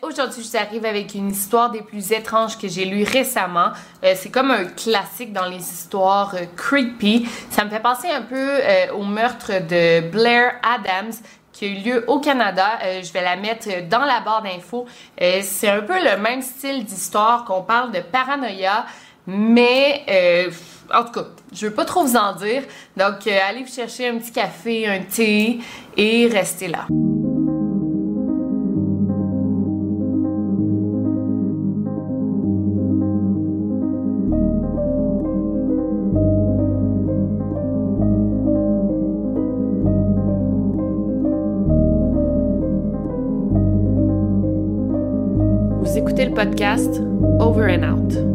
Aujourd'hui, je vous arrive avec une histoire des plus étranges que j'ai lues récemment. Euh, c'est comme un classique dans les histoires euh, creepy. Ça me fait penser un peu euh, au meurtre de Blair Adams qui a eu lieu au Canada. Je vais la mettre dans la barre d'infos. C'est un peu le même style d'histoire qu'on parle de paranoïa, mais en tout cas, je veux pas trop vous en dire. Donc, allez vous chercher un petit café, un thé et restez là. Podcast Over and Out.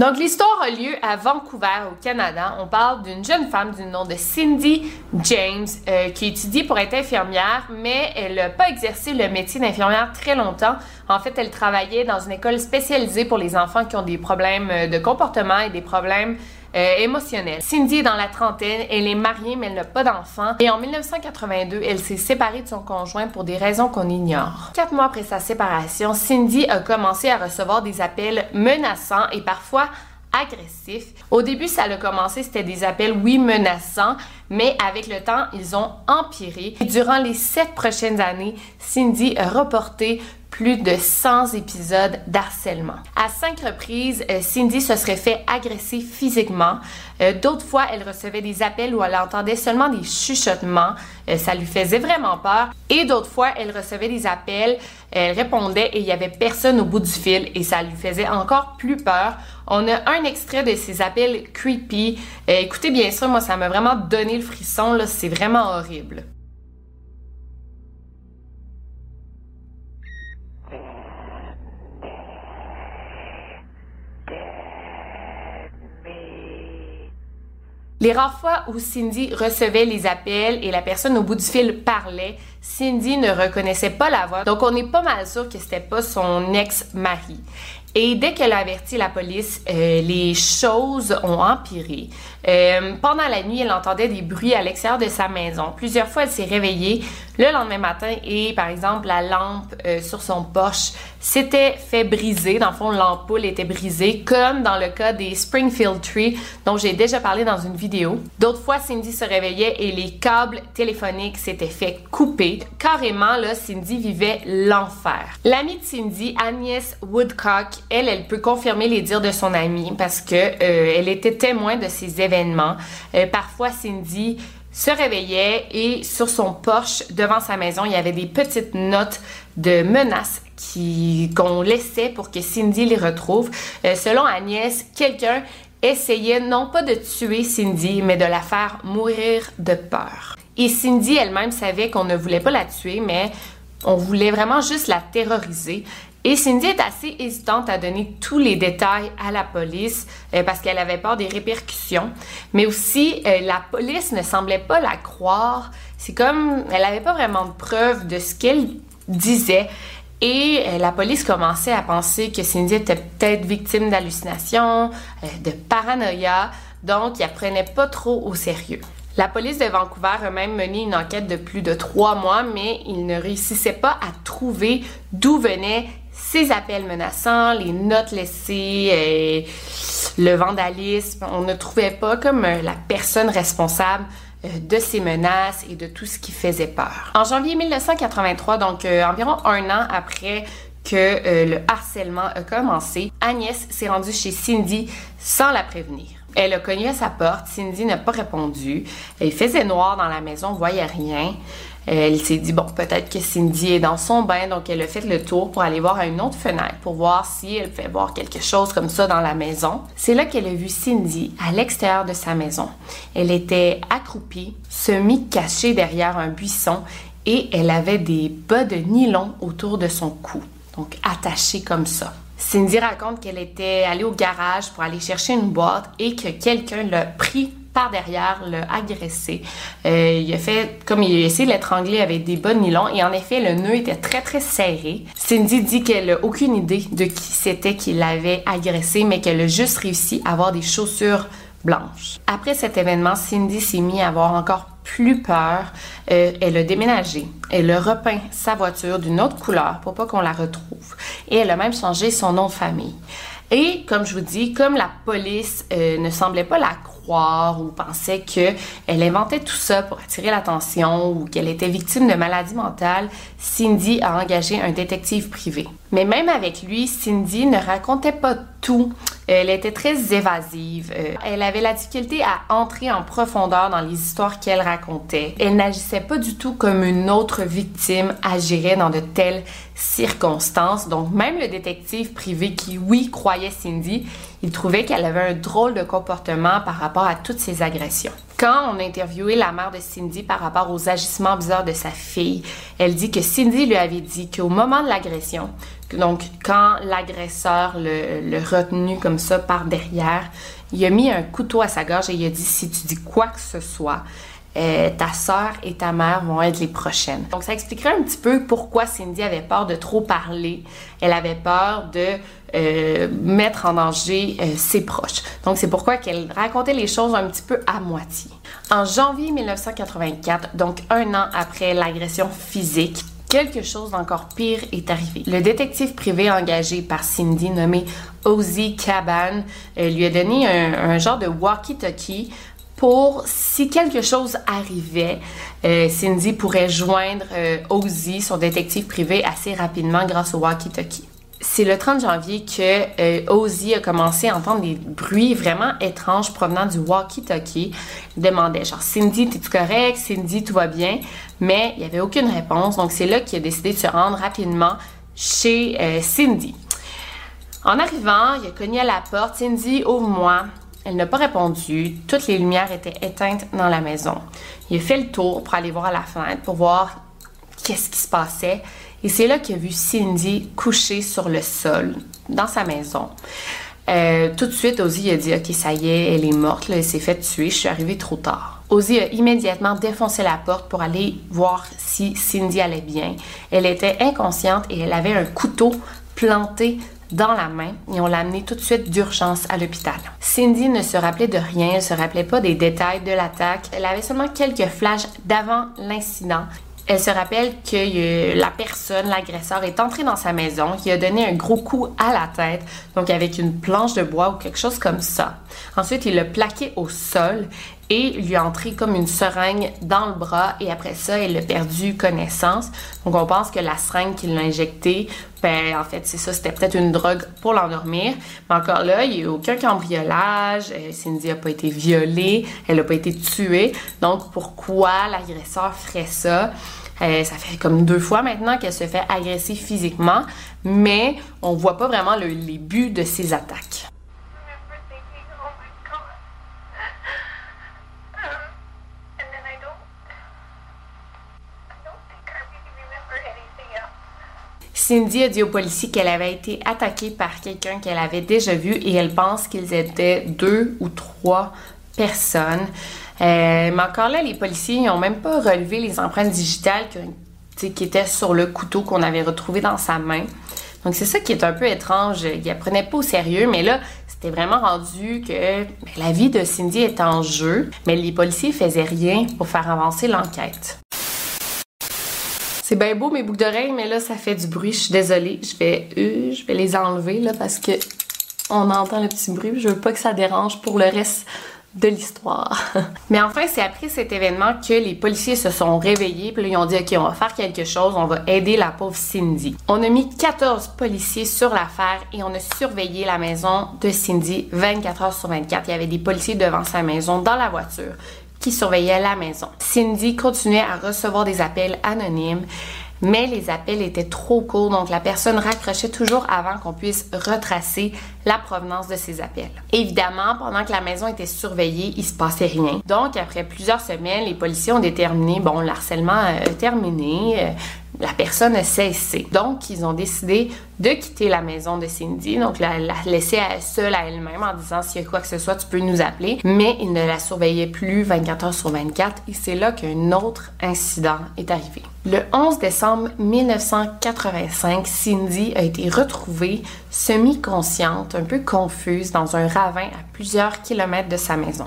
Donc, l'histoire a lieu à Vancouver, au Canada. On parle d'une jeune femme du nom de Cindy James euh, qui étudie pour être infirmière, mais elle n'a pas exercé le métier d'infirmière très longtemps. En fait, elle travaillait dans une école spécialisée pour les enfants qui ont des problèmes euh, de comportement et des problèmes euh, émotionnelle. Cindy est dans la trentaine, elle est mariée mais elle n'a pas d'enfant. Et en 1982, elle s'est séparée de son conjoint pour des raisons qu'on ignore. Quatre mois après sa séparation, Cindy a commencé à recevoir des appels menaçants et parfois agressifs. Au début, ça a commencé, c'était des appels, oui, menaçants, mais avec le temps, ils ont empiré. Et durant les sept prochaines années, Cindy a reporté plus de 100 épisodes d'harcèlement. À cinq reprises, euh, Cindy se serait fait agresser physiquement. Euh, D'autres fois, elle recevait des appels où elle entendait seulement des chuchotements. Euh, ça lui faisait vraiment peur. Et d'autres fois, elle recevait des appels, elle répondait et il y avait personne au bout du fil et ça lui faisait encore plus peur. On a un extrait de ces appels creepy. Écoutez bien sûr, moi ça m'a vraiment donné le frisson c'est vraiment horrible. Les rares fois où Cindy recevait les appels et la personne au bout du fil parlait, Cindy ne reconnaissait pas la voix, donc on est pas mal sûr que c'était pas son ex-mari. Et dès qu'elle a averti la police, euh, les choses ont empiré. Euh, pendant la nuit, elle entendait des bruits à l'extérieur de sa maison. Plusieurs fois, elle s'est réveillée le lendemain matin et, par exemple, la lampe euh, sur son poche s'était fait briser. Dans le fond, l'ampoule était brisée, comme dans le cas des Springfield Tree, dont j'ai déjà parlé dans une vidéo. D'autres fois, Cindy se réveillait et les câbles téléphoniques s'étaient fait couper. Carrément, là, Cindy vivait l'enfer. L'amie de Cindy, Agnès Woodcock, elle, elle peut confirmer les dires de son amie parce que euh, elle était témoin de ces événements. Euh, parfois, Cindy se réveillait et sur son porche devant sa maison, il y avait des petites notes de menaces qu'on laissait pour que Cindy les retrouve. Euh, selon Agnès, quelqu'un essayait non pas de tuer Cindy, mais de la faire mourir de peur. Et Cindy elle-même savait qu'on ne voulait pas la tuer, mais on voulait vraiment juste la terroriser. Et Cindy est assez hésitante à donner tous les détails à la police euh, parce qu'elle avait peur des répercussions. Mais aussi, euh, la police ne semblait pas la croire. C'est comme, elle n'avait pas vraiment de preuves de ce qu'elle disait. Et euh, la police commençait à penser que Cindy était peut-être victime d'hallucinations, de paranoïa, donc ils la prenait pas trop au sérieux. La police de Vancouver a même mené une enquête de plus de trois mois, mais ils ne réussissaient pas à trouver d'où venaient ces appels menaçants, les notes laissées, euh, le vandalisme. On ne trouvait pas comme euh, la personne responsable euh, de ces menaces et de tout ce qui faisait peur. En janvier 1983, donc environ un an après que le harcèlement a commencé, Agnès s'est rendue chez Cindy sans la prévenir. Elle a cogné à sa porte, Cindy n'a pas répondu. Il faisait noir dans la maison, on voyait rien. Elle s'est dit, bon, peut-être que Cindy est dans son bain, donc elle a fait le tour pour aller voir à une autre fenêtre pour voir si elle fait voir quelque chose comme ça dans la maison. C'est là qu'elle a vu Cindy à l'extérieur de sa maison. Elle était accroupie, semi-cachée derrière un buisson et elle avait des bas de nylon autour de son cou, donc attachée comme ça. Cindy raconte qu'elle était allée au garage pour aller chercher une boîte et que quelqu'un l'a pris par derrière, l'a agressé. Euh, il a fait, comme il a essayé de l'étrangler avec des bas de nylon, et en effet, le nœud était très très serré. Cindy dit qu'elle n'a aucune idée de qui c'était qui l'avait agressé, mais qu'elle a juste réussi à avoir des chaussures blanches. Après cet événement, Cindy s'est mis à avoir encore plus peur. Euh, elle a déménagé. Elle a repeint sa voiture d'une autre couleur pour pas qu'on la retrouve. Et elle a même changé son nom de famille. Et comme je vous dis, comme la police euh, ne semblait pas la ou pensait qu'elle inventait tout ça pour attirer l'attention ou qu'elle était victime de maladie mentale, Cindy a engagé un détective privé. Mais même avec lui, Cindy ne racontait pas tout. Elle était très évasive. Euh, elle avait la difficulté à entrer en profondeur dans les histoires qu'elle racontait. Elle n'agissait pas du tout comme une autre victime agirait dans de telles circonstances. Donc même le détective privé qui, oui, croyait Cindy, il trouvait qu'elle avait un drôle de comportement par rapport à toutes ces agressions. Quand on a interviewé la mère de Cindy par rapport aux agissements bizarres de sa fille, elle dit que Cindy lui avait dit qu'au moment de l'agression, donc quand l'agresseur le, retenu comme ça par derrière, il a mis un couteau à sa gorge et il a dit si tu dis quoi que ce soit, euh, ta sœur et ta mère vont être les prochaines. Donc ça expliquerait un petit peu pourquoi Cindy avait peur de trop parler. Elle avait peur de euh, mettre en danger euh, ses proches. Donc c'est pourquoi qu'elle racontait les choses un petit peu à moitié. En janvier 1984, donc un an après l'agression physique, quelque chose d'encore pire est arrivé. Le détective privé engagé par Cindy nommé Ozzy Caban lui a donné un, genre de walkie-talkie pour si quelque chose arrivait, euh, Cindy pourrait joindre euh, Ozzy, son détective privé, assez rapidement grâce au walkie-talkie. C'est le 30 janvier que euh, Ozzy a commencé à entendre des bruits vraiment étranges provenant du walkie-talkie. Il demandait genre Cindy, t'es-tu correct? Cindy, tout va bien? Mais il n'y avait aucune réponse. Donc c'est là qu'il a décidé de se rendre rapidement chez Cindy. En arrivant, il a cogné à la porte. Cindy, ouvre-moi. Elle n'a pas répondu. Toutes les lumières étaient éteintes dans la maison. Il a fait le tour pour aller voir à la fenêtre pour voir qu'est-ce qui se passait. Et c'est là qu'il a vu Cindy couchée sur le sol dans sa maison. Euh, tout de suite, Ozzy a dit Ok, ça y est, elle est morte, elle s'est fait tuer, je suis arrivée trop tard. Ozzy a immédiatement défoncé la porte pour aller voir si Cindy allait bien. Elle était inconsciente et elle avait un couteau planté dans la main et on l'a amenée tout de suite d'urgence à l'hôpital. Cindy ne se rappelait de rien, elle se rappelait pas des détails de l'attaque. Elle avait seulement quelques flashs d'avant l'incident elle se rappelle que la personne, l'agresseur, est entré dans sa maison, qui a donné un gros coup à la tête, donc avec une planche de bois ou quelque chose comme ça. Ensuite, il l'a plaqué au sol et lui a entré comme une seringue dans le bras et après ça, elle a perdu connaissance. Donc on pense que la seringue qu'il l'a injectée, ben en fait, c'est ça, c'était peut-être une drogue pour l'endormir. Mais encore là, il n'y a eu aucun cambriolage, euh, Cindy n'a pas été violée, elle n'a pas été tuée. Donc pourquoi l'agresseur ferait ça? Euh, ça fait comme deux fois maintenant qu'elle se fait agresser physiquement, mais on voit pas vraiment le, les buts de ses attaques. Cindy a dit aux policiers qu'elle avait été attaquée par quelqu'un qu'elle avait déjà vu et elle pense qu'ils étaient deux ou trois personnes. Euh, mais encore là, les policiers n'ont même pas relevé les empreintes digitales qui, qui étaient sur le couteau qu'on avait retrouvé dans sa main. Donc c'est ça qui est un peu étrange. Ils ne prenaient pas au sérieux, mais là, c'était vraiment rendu que ben, la vie de Cindy est en jeu, mais les policiers faisaient rien pour faire avancer l'enquête. C'est bien beau mes boucles d'oreilles, mais là, ça fait du bruit. Je suis désolée. Je vais, euh, je vais les enlever là parce que on entend le petit bruit. Je veux pas que ça dérange pour le reste de l'histoire. Mais enfin, c'est après cet événement que les policiers se sont réveillés, puis là, ils ont dit OK, on va faire quelque chose, on va aider la pauvre Cindy. On a mis 14 policiers sur l'affaire et on a surveillé la maison de Cindy 24 heures sur 24. Il y avait des policiers devant sa maison dans la voiture qui surveillait la maison. Cindy continuait à recevoir des appels anonymes mais les appels étaient trop courts, donc la personne raccrochait toujours avant qu'on puisse retracer la provenance de ces appels. Évidemment, pendant que la maison était surveillée, il se passait rien. Donc, après plusieurs semaines, les policiers ont déterminé, bon, le harcèlement terminé, euh, la personne a cessé. Donc, ils ont décidé de quitter la maison de Cindy, donc la, la laisser seule à elle-même en disant s'il y a quoi que ce soit, tu peux nous appeler. Mais ils ne la surveillaient plus 24 heures sur 24 et c'est là qu'un autre incident est arrivé. Le 11 décembre 1985, Cindy a été retrouvée semi-consciente, un peu confuse, dans un ravin à plusieurs kilomètres de sa maison.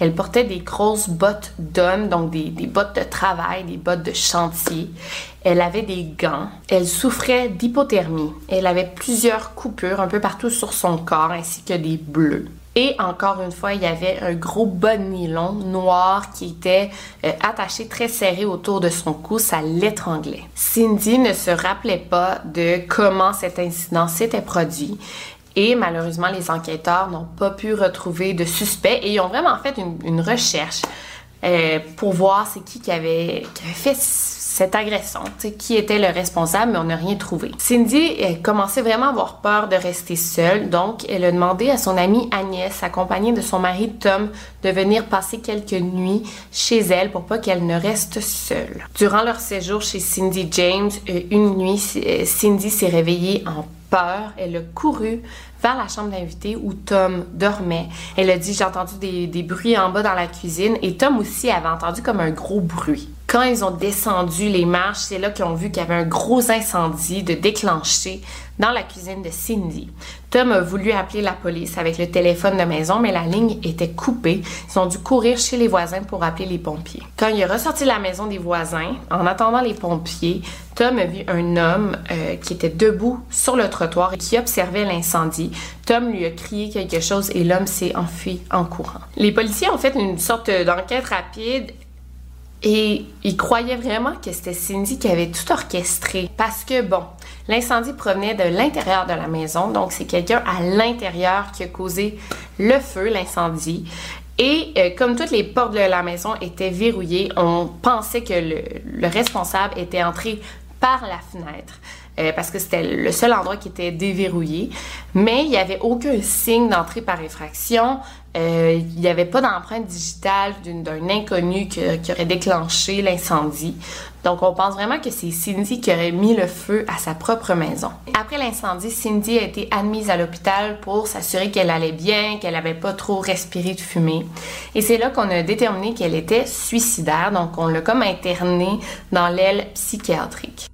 Elle portait des grosses bottes d'homme, donc des, des, bottes de travail, des bottes de chantier. Elle avait des gants. Elle souffrait d'hypothermie. Elle avait plusieurs coupures un peu partout sur son corps, ainsi que des bleus. Et encore une fois, il y avait un gros bas de nylon noir qui était euh, attaché très serré autour de son cou. Ça l'étranglait. Cindy ne se rappelait pas de comment cet incident s'était produit. Et malheureusement, les enquêteurs n'ont pas pu retrouver de suspect et ils ont vraiment fait une, recherche euh, pour voir c'est qui qui avait, qui avait fait cette agression, qui était le responsable, mais on n'a rien trouvé. Cindy commençait vraiment à avoir peur de rester seule, donc elle a demandé à son amie Agnès, accompagnée de son mari Tom, de venir passer quelques nuits chez elle pour pas qu'elle ne reste seule. Durant leur séjour chez Cindy James, euh, une nuit, euh, Cindy s'est réveillée en peur. Elle a couru vers la chambre d'invité où Tom dormait. Elle a dit j'ai entendu des, des, bruits en bas dans la cuisine et Tom aussi avait entendu comme un gros bruit. Quand ils ont descendu les marches, c'est là qu'ils ont vu qu'il y avait un gros incendie de déclencher dans la cuisine de Cindy. Tom a voulu appeler la police avec le téléphone de maison, mais la ligne était coupée. Ils ont dû courir chez les voisins pour appeler les pompiers. Quand il est ressorti de la maison des voisins, en attendant les pompiers, Tom a vu un homme euh, qui était debout sur le trottoir et qui observait l'incendie. Tom lui a crié quelque chose et l'homme s'est enfui en courant. Les policiers ont fait une sorte d'enquête rapide et ils croyaient vraiment que c'était Cindy qui avait tout orchestré. Parce que, bon, l'incendie provenait de l'intérieur de la maison, donc c'est quelqu'un à l'intérieur qui a causé le feu, l'incendie. Et euh, comme toutes les portes de la maison étaient verrouillées, on pensait que le responsable était entré par la fenêtre. Euh, parce que c'était le seul endroit qui était déverrouillé. Mais il n'y avait aucun signe d'entrée par effraction. Euh, il n'y avait pas d'empreinte digitale d'un inconnu qui, aurait déclenché l'incendie. Donc, on pense vraiment que c'est Cindy qui aurait mis le feu à sa propre maison. Après l'incendie, Cindy a été admise à l'hôpital pour s'assurer qu'elle allait bien, qu'elle n'avait pas trop respiré de fumée. Et c'est là qu'on a déterminé qu'elle était suicidaire. Donc, on l'a comme internée dans l'aile psychiatrique.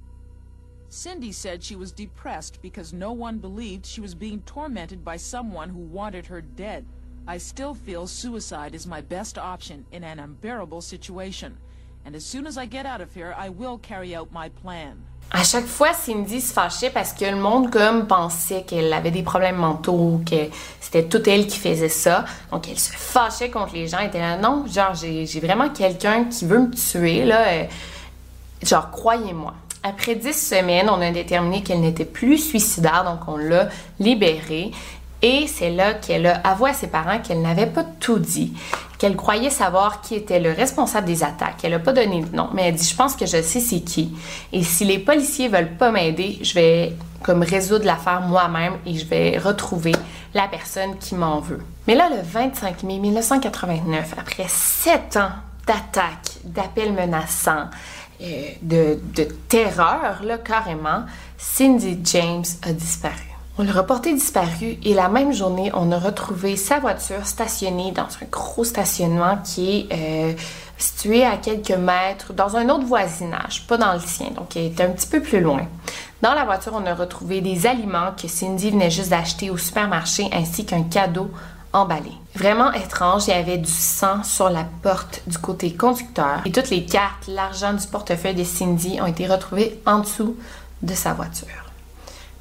Cindy said she was depressed because no one believed she was being tormented by someone who wanted her dead. I still feel suicide is my best option in an unbearable situation. And as soon as I get out of here, I will carry out my plan. À chaque fois, Cindy se fâchait parce que le monde comme pensait qu'elle avait des problèmes mentaux, que c'était toute elle qui faisait ça. Donc elle se fâchait contre les gens. Elle était là, non, genre j'ai vraiment quelqu'un qui veut me tuer là. Euh, genre croyez-moi. Après dix semaines, on a déterminé qu'elle n'était plus suicidaire, donc on l'a libérée. Et c'est là qu'elle a avoué à ses parents qu'elle n'avait pas tout dit, qu'elle croyait savoir qui était le responsable des attaques. Elle n'a pas donné de nom, mais elle dit Je pense que je sais c'est qui. Et si les policiers veulent pas m'aider, je vais comme résoudre l'affaire moi-même et je vais retrouver la personne qui m'en veut. Mais là, le 25 mai 1989, après sept ans d'attaques, d'appels menaçants, de, de terreur, là, carrément, Cindy James a disparu. On l'a reporté disparu et la même journée, on a retrouvé sa voiture stationnée dans un gros stationnement qui est euh, situé à quelques mètres dans un autre voisinage, pas dans le sien, donc il est un petit peu plus loin. Dans la voiture, on a retrouvé des aliments que Cindy venait juste d'acheter au supermarché ainsi qu'un cadeau emballé. Vraiment étrange, il y avait du sang sur la porte du côté conducteur et toutes les cartes, l'argent du portefeuille de Cindy ont été retrouvés en dessous de sa voiture.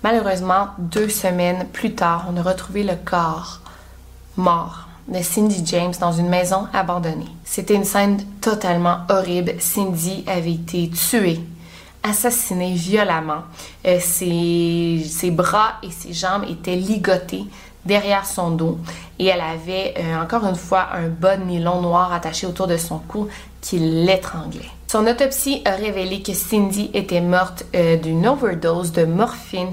Malheureusement, deux semaines plus tard, on a retrouvé le corps mort de Cindy James dans une maison abandonnée. C'était une scène totalement horrible. Cindy avait été tuée, assassinée violemment. Euh, ses, ses, bras et ses jambes étaient ligotés derrière son dos et elle avait euh, encore une fois un bas nylon noir attaché autour de son cou qui l'étranglait. Son autopsie a révélé que Cindy était morte euh, d'une overdose de morphine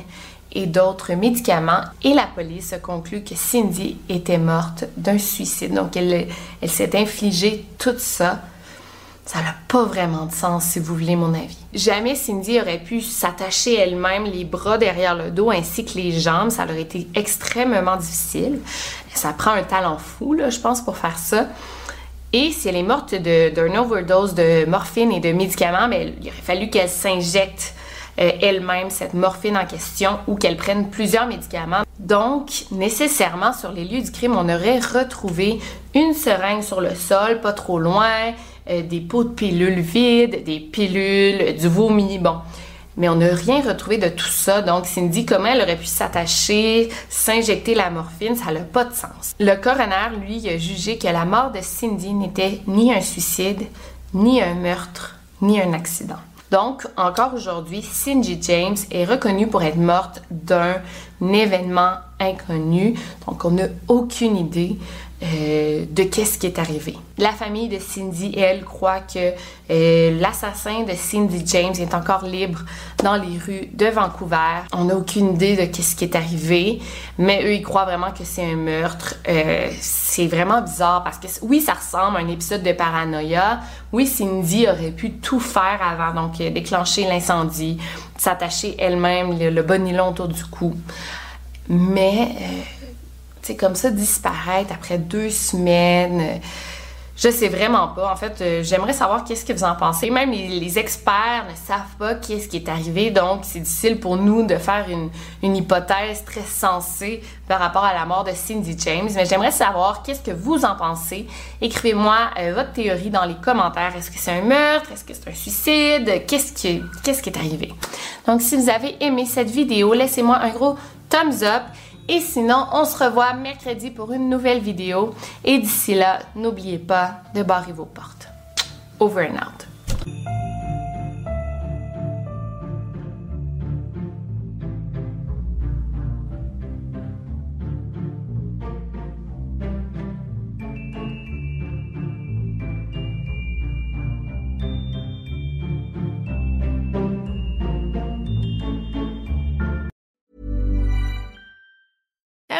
et d'autres médicaments et la police a conclu que Cindy était morte d'un suicide. Donc elle, elle s'est infligée tout ça. Ça n'a pas vraiment de sens si vous voulez mon avis. Jamais Cindy aurait pu s'attacher elle-même les bras derrière le dos ainsi que les jambes. Ça aurait été extrêmement difficile. Ça prend un talent fou, là, je pense, pour faire ça. Et si elle est morte d'une overdose de morphine et de médicaments, mais il aurait fallu qu'elle s'injecte euh, elle-même cette morphine en question ou qu'elle prenne plusieurs médicaments. Donc, nécessairement, sur les lieux du crime, on aurait retrouvé une seringue sur le sol, pas trop loin, euh, des pots de pilules vides, des pilules, du vomi, bon. Mais on n'a rien retrouvé de tout ça. Donc, Cindy, comment elle aurait pu s'attacher, s'injecter la morphine, ça n'a pas de sens. Le coroner, lui, a jugé que la mort de Cindy n'était ni un suicide, ni un meurtre, ni un accident. Donc, encore aujourd'hui, Cindy James est reconnue pour être morte d'un événement inconnu. Donc, on n'a aucune idée euh, de qu'est-ce qui est arrivé. La famille de Cindy, elle, croit que euh, l'assassin de Cindy James est encore libre dans les rues de Vancouver. On n'a aucune idée de qu'est-ce qui est arrivé, mais eux, ils croient vraiment que c'est un meurtre. Euh, c'est vraiment bizarre parce que oui, ça ressemble à un épisode de paranoïa. Oui, Cindy aurait pu tout faire avant, donc déclencher l'incendie, s'attacher elle-même le, le bon autour du cou. Mais c'est comme ça disparaître après deux semaines. Je sais vraiment pas. En fait, euh, j'aimerais savoir qu'est-ce que vous en pensez. Même les, experts ne savent pas qu'est-ce qui est arrivé, donc c'est difficile pour nous de faire une, hypothèse très sensée par rapport à la mort de Cindy James. Mais j'aimerais savoir qu'est-ce que vous en pensez. Écrivez-moi euh, votre théorie dans les commentaires. Est-ce que c'est un meurtre? Est-ce que c'est un suicide? Qu'est-ce qui, qu'est-ce qui est arrivé? Donc, si vous avez aimé cette vidéo, laissez-moi un gros thumbs up. Et sinon, on se revoit mercredi pour une nouvelle vidéo. Et d'ici là, n'oubliez pas de barrer vos portes. Over and out.